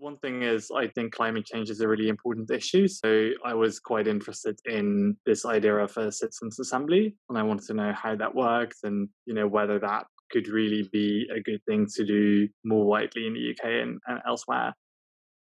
One thing is, I think climate change is a really important issue. So I was quite interested in this idea of a citizens' assembly, and I wanted to know how that works and you know whether that could really be a good thing to do more widely in the UK and, and elsewhere.